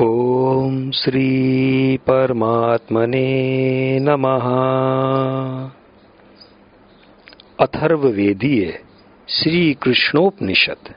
ॐ श्रीपरमात्मने नमः। अथर्ववेदीय श्री कृष्णोपनिषद।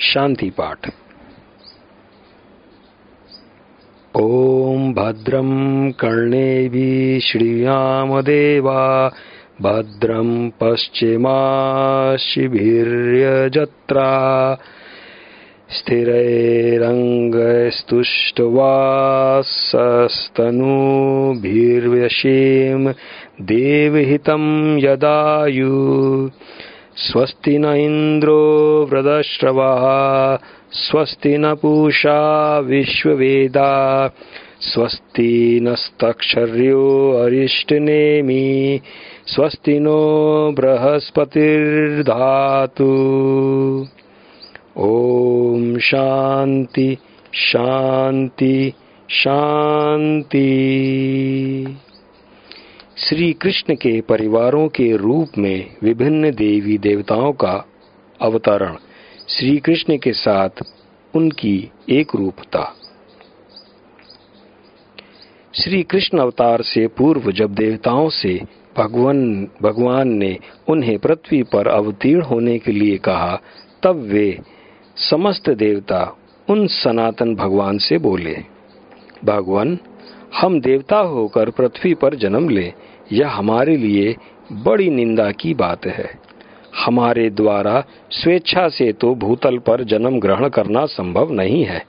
शांति पाठ। ॐ भद्रं कर्णेभिः श्रीयामदेवा भद्रं पश्चिमाशिभिर्यजत्रा स्थिरैरङ्गस्तुष्टवासस्तनूभिर्व्यशीं देवहितं यदायु। स्वस्ति न इन्द्रो वृदश्रवः स्वस्ति न पूषा विश्ववेदा स्वस्ति नस्तक्षर्यो अरिष्टनेमि स्वस्ति नो बृहस्पतिर्धातु ओम शांति शांति शांति। श्री कृष्ण के परिवारों के रूप में विभिन्न देवी देवताओं का अवतरण श्री कृष्ण के साथ उनकी एक रूपता। श्री कृष्ण अवतार से पूर्व जब देवताओं से भगवान भगवान ने उन्हें पृथ्वी पर अवतीर्ण होने के लिए कहा, तब वे समस्त देवता उन सनातन भगवान से बोले, भगवान, हम देवता होकर पृथ्वी पर जन्म ले। यह हमारे लिए बड़ी निंदा की बात है। हमारे द्वारा स्वेच्छा से तो भूतल पर जन्म ग्रहण करना संभव नहीं है,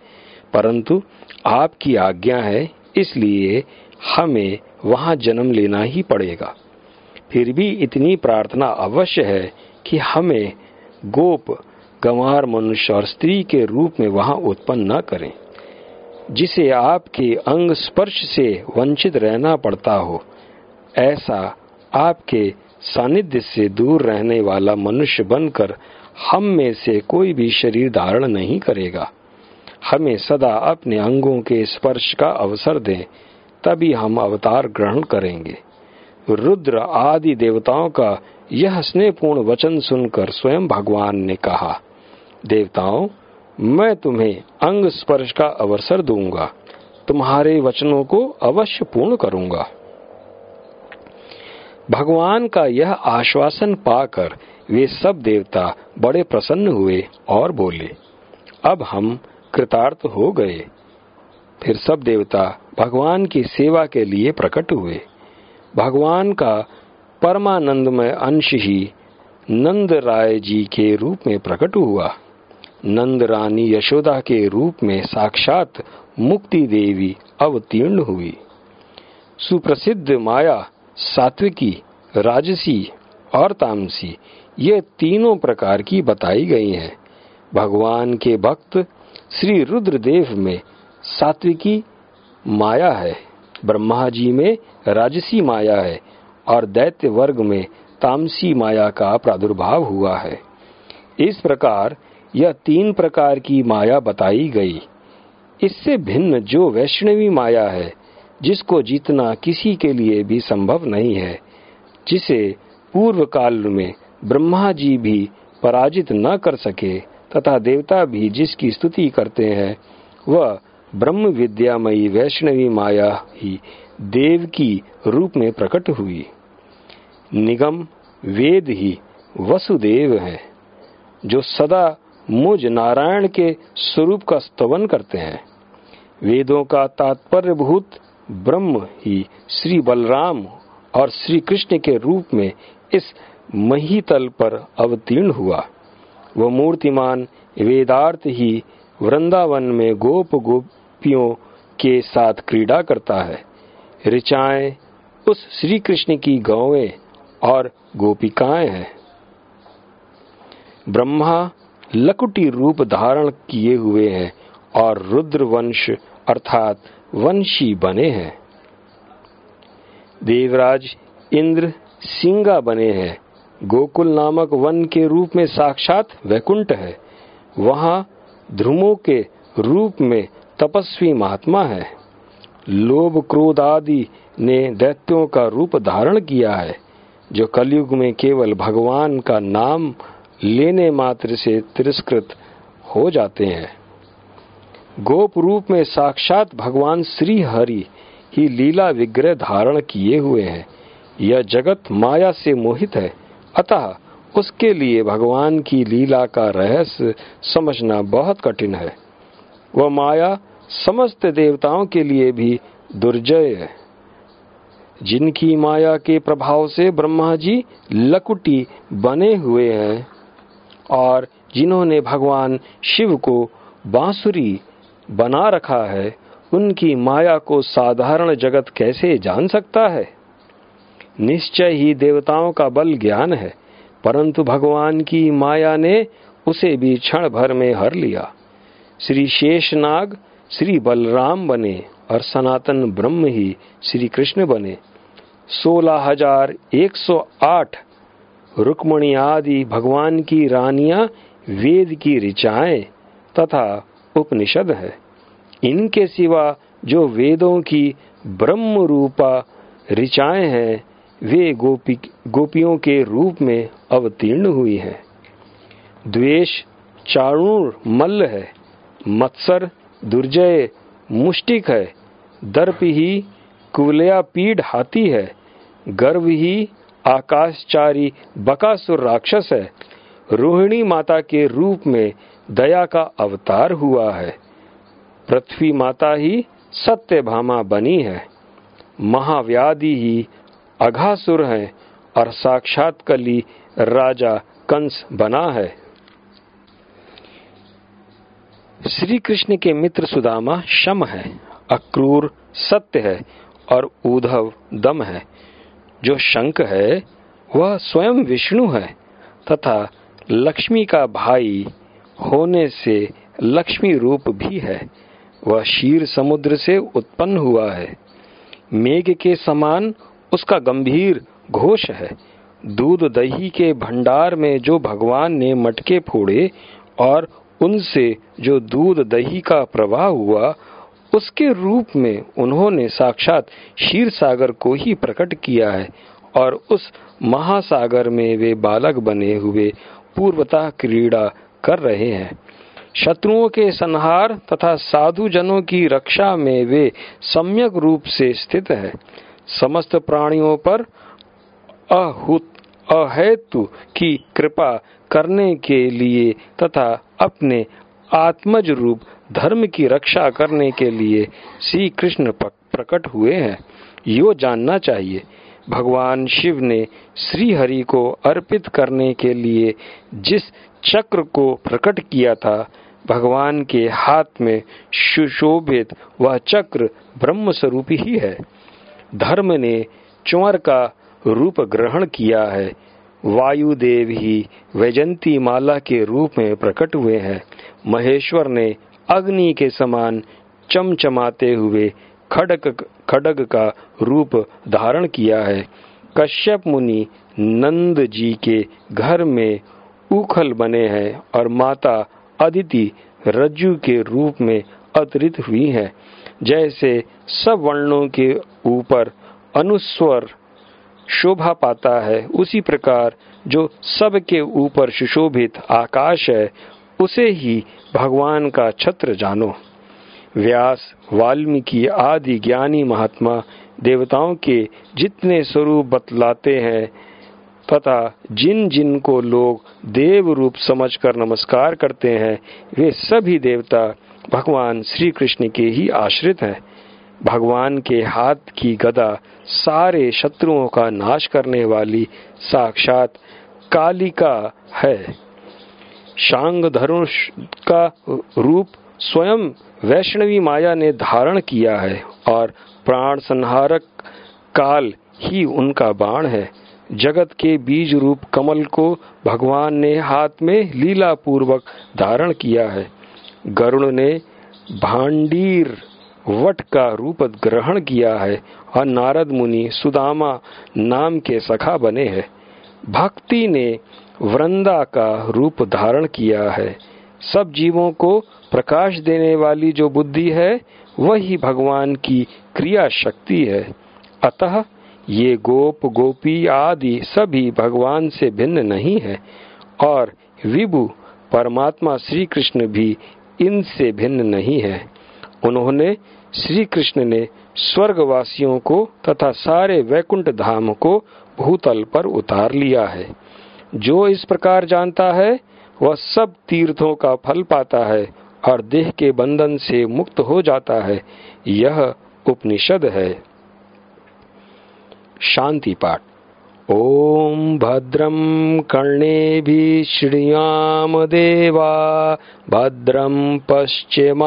परंतु आपकी आज्ञा है, इसलिए हमें वहाँ जन्म लेना ही पड़ेगा। फिर भी इतनी प्रार्थना अवश्य है कि हमें गोप गंवार मनुष्य और स्त्री के रूप में वहाँ उत्पन्न न करें। जिसे आपके अंग स्पर्श से वंचित रहना पड़ता हो, ऐसा आपके सानिध्य से दूर रहने वाला मनुष्य बनकर हम में से कोई भी शरीर धारण नहीं करेगा। हमें सदा अपने अंगों के स्पर्श का अवसर दें, तभी हम अवतार ग्रहण करेंगे। रुद्र आदि देवताओं का यह स्नेहपूर्ण वचन सुनकर स्वयं भगवान ने कहा देवताओं, मैं तुम्हें अंग स्पर्श का अवसर दूँगा। तुम्हारे वचनों को अवश्य पूर्ण करूँगा। भगवान का यह आश्वासन पाकर वे सब देवता बड़े प्रसन्न हुए और बोले, अब हम कृतार्थ हो गए। फिर सब देवता भगवान की सेवा के लिए प्रकट हुए। भगवान का परमानंदमय अंश ही नंद राय जी के रूप में प्रकट हुआ। नंद रानी यशोदा के रूप में साक्षात मुक्ति देवी अवतीर्ण हुई। सुप्रसिद्ध माया, सात्विकी, राजसी और तामसी, ये तीनों प्रकार की बताई गई हैं। भगवान के भक्त श्री रुद्रदेव में सात्विकी माया है, ब्रह्मा जी में राजसी माया है और दैत्य वर्ग में तामसी माया का प्रादुर्भाव हुआ है। इस प्रकार यह तीन प्रकार की माया बताई गई। इससे भिन्न जो वैष्णवी माया है, जिसको जीतना किसी के लिए भी संभव नहीं है, जिसे पूर्व काल में ब्रह्मा जी भी पराजित न कर सके तथा देवता भी जिसकी स्तुति करते हैं, वह ब्रह्म विद्यामयी वैष्णवी माया ही देव की रूप में प्रकट हुई। निगम, वेद ही वसुदेव है, जो सदा मुझ नारायण के स्वरूप का स्तवन करते हैं। वेदों का तात्पर्य भूत ब्रह्म ही श्री बलराम और श्री कृष्ण के रूप में इस महीतल पर अवतीर्ण हुआ। वह मूर्तिमान वेदार्थ ही वृंदावन में गोप गोपियों के साथ क्रीड़ा करता है। ऋचाएँ उस श्री कृष्ण की गौएँ और गोपिकाएँ हैं। ब्रह्मा लकुटी रूप धारण किए हुए हैं और रुद्र वंश अर्थात वंशी बने हैं। देवराज इंद्र सिंगा बने हैं। गोकुल नामक वन के रूप में साक्षात वैकुंठ है। वहाँ ध्रुमों के रूप में तपस्वी महात्मा है। लोभ क्रोध आदि ने दैत्यों का रूप धारण किया है, जो कलयुग में केवल भगवान का नाम लेने मात्र से तिरस्कृत हो जाते हैं। गोप रूप में साक्षात भगवान श्री हरि ही लीला विग्रह धारण किए हुए हैं। यह जगत माया से मोहित है। अतः उसके लिए भगवान की लीला का रहस्य समझना बहुत कठिन है। वह माया समस्त देवताओं के लिए भी दुर्जय है। जिनकी माया के प्रभाव से ब्रह्मा जी लकुटी बने हुए हैं और जिन्होंने भगवान शिव को बांसुरी बना रखा है, उनकी माया को साधारण जगत कैसे जान सकता है? निश्चय ही देवताओं का बल ज्ञान है, परंतु भगवान की माया ने उसे भी क्षण भर में हर लिया। श्री शेषनाग, श्री बलराम बने और सनातन ब्रह्म ही श्री कृष्ण बने। सोलह हज़ार एक सौ आठ रुक्मणी आदि भगवान की रानियाँ वेद की ऋचाएँ तथा उपनिषद है। इनके सिवा जो वेदों की ब्रह्म रूपा ऋचाएँ हैं, वे गोपी, गोपियों के रूप में अवतीर्ण हुई है। द्वेष चाणूर मल्ल है, मत्सर दुर्जय मुष्टिक है, दर्प ही कुलया पीढ़ हाथी है गर्व ही आकाशचारी बकासुर राक्षस है। रोहिणी माता के रूप में दया का अवतार हुआ है। पृथ्वी माता ही सत्य भामा बनी है। महाव्याधि ही अघासुर है और साक्षात कली राजा कंस बना है। श्री कृष्ण के मित्र सुदामा शम है। अक्रूर सत्य है और उद्धव दम है। जो शंक है, वह स्वयं विष्णु है, तथा लक्ष्मी का भाई होने से लक्ष्मी रूप भी है। वह शीर समुद्र से उत्पन्न हुआ है। मेघ के समान उसका गंभीर घोष है। दूध दही के भंडार में जो भगवान ने मटके फोड़े और उनसे जो दूध दही का प्रवाह हुआ उसके रूप में उन्होंने साक्षात क्षीर सागर को ही प्रकट किया है और उस महासागर में वे बालक बने हुए पूर्वता क्रीड़ा कर रहे हैं। शत्रुओं के संहार तथा साधु जनों की रक्षा में वे सम्यक रूप से स्थित है। समस्त प्राणियों पर अहुत अहेतु की कृपा करने के लिए तथा अपने आत्मज रूप धर्म की रक्षा करने के लिए श्री कृष्ण प्रकट हुए हैं। यो जानना चाहिए, भगवान शिव ने श्री हरि को अर्पित करने के लिए जिस चक्र को प्रकट किया था, भगवान के हाथ में सुशोभित वह चक्र ब्रह्म स्वरूप ही है। धर्म ने चुअर का रूप ग्रहण किया है। वायुदेव ही वैजंती माला के रूप में प्रकट हुए हैं। महेश्वर ने अग्नि के समान चमचमाते हुए खड़ग खड़ग का रूप धारण किया है। कश्यप मुनि नंद जी के घर में उखल बने हैं और माता अदिति रज्जु के रूप में अतरित हुई है। जैसे सब वर्णों के ऊपर अनुस्वर शोभा पाता है। उसी प्रकार जो सबके ऊपर सुशोभित आकाश है, उसे ही भगवान का छत्र जानो। व्यास, वाल्मीकि, आदि ज्ञानी महात्मा, देवताओं के जितने स्वरूप बतलाते हैं, तथा जिन जिन को लोग देव रूप समझकर नमस्कार करते हैं, वे सभी देवता भगवान श्री कृष्ण के ही आश्रित हैं। भगवान के हाथ की गदा सारे शत्रुओं का नाश करने वाली साक्षात कालिका है। शांग धनुष का रूप स्वयं वैष्णवी माया ने धारण किया है और प्राण संहारक काल ही उनका बाण है। जगत के बीज रूप कमल को भगवान ने हाथ में लीला पूर्वक धारण किया है। गरुण ने भांडीर वट का रूप ग्रहण किया है, और नारद मुनि सुदामा नाम के सखा बने हैं। भक्ति ने वृंदा का रूप धारण किया है। सब जीवों को प्रकाश देने वाली जो बुद्धि है, वही भगवान की क्रिया शक्ति है। अतः ये गोप, गोपी आदि सभी भगवान से भिन्न नहीं है, और विभु, परमात्मा श्री कृष्ण भी इनसे भिन्न नहीं है। उन्होंने श्री कृष्ण ने स्वर्गवासियों को तथा सारे वैकुंठ धाम को भूतल पर उतार लिया है। जो इस प्रकार जानता है, वह सब तीर्थों का फल पाता है और देह के बंधन से मुक्त हो जाता है। यह उपनिषद है। शांति पाठ। ॐ भद्रं कर्णेभिः श्रियामदेवा भद्रं पश्चिमाशिभिर्यजत्रा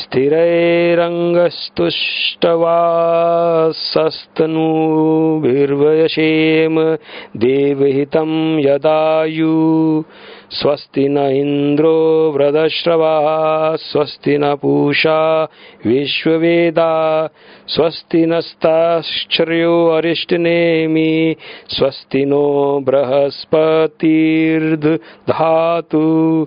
स्थिरैरङ्गस्तुष्टवासस्तनूभिर्वयशेम देवहितं यदायु। स्वस्ति न इन्द्रो वृदश्रवा स्वस्ति न पूषा विश्ववेदा स्वस्ति नस्ताश्चर्यो अरिष्टनेमि स्वस्ति नो बृहस्पतिर्धातु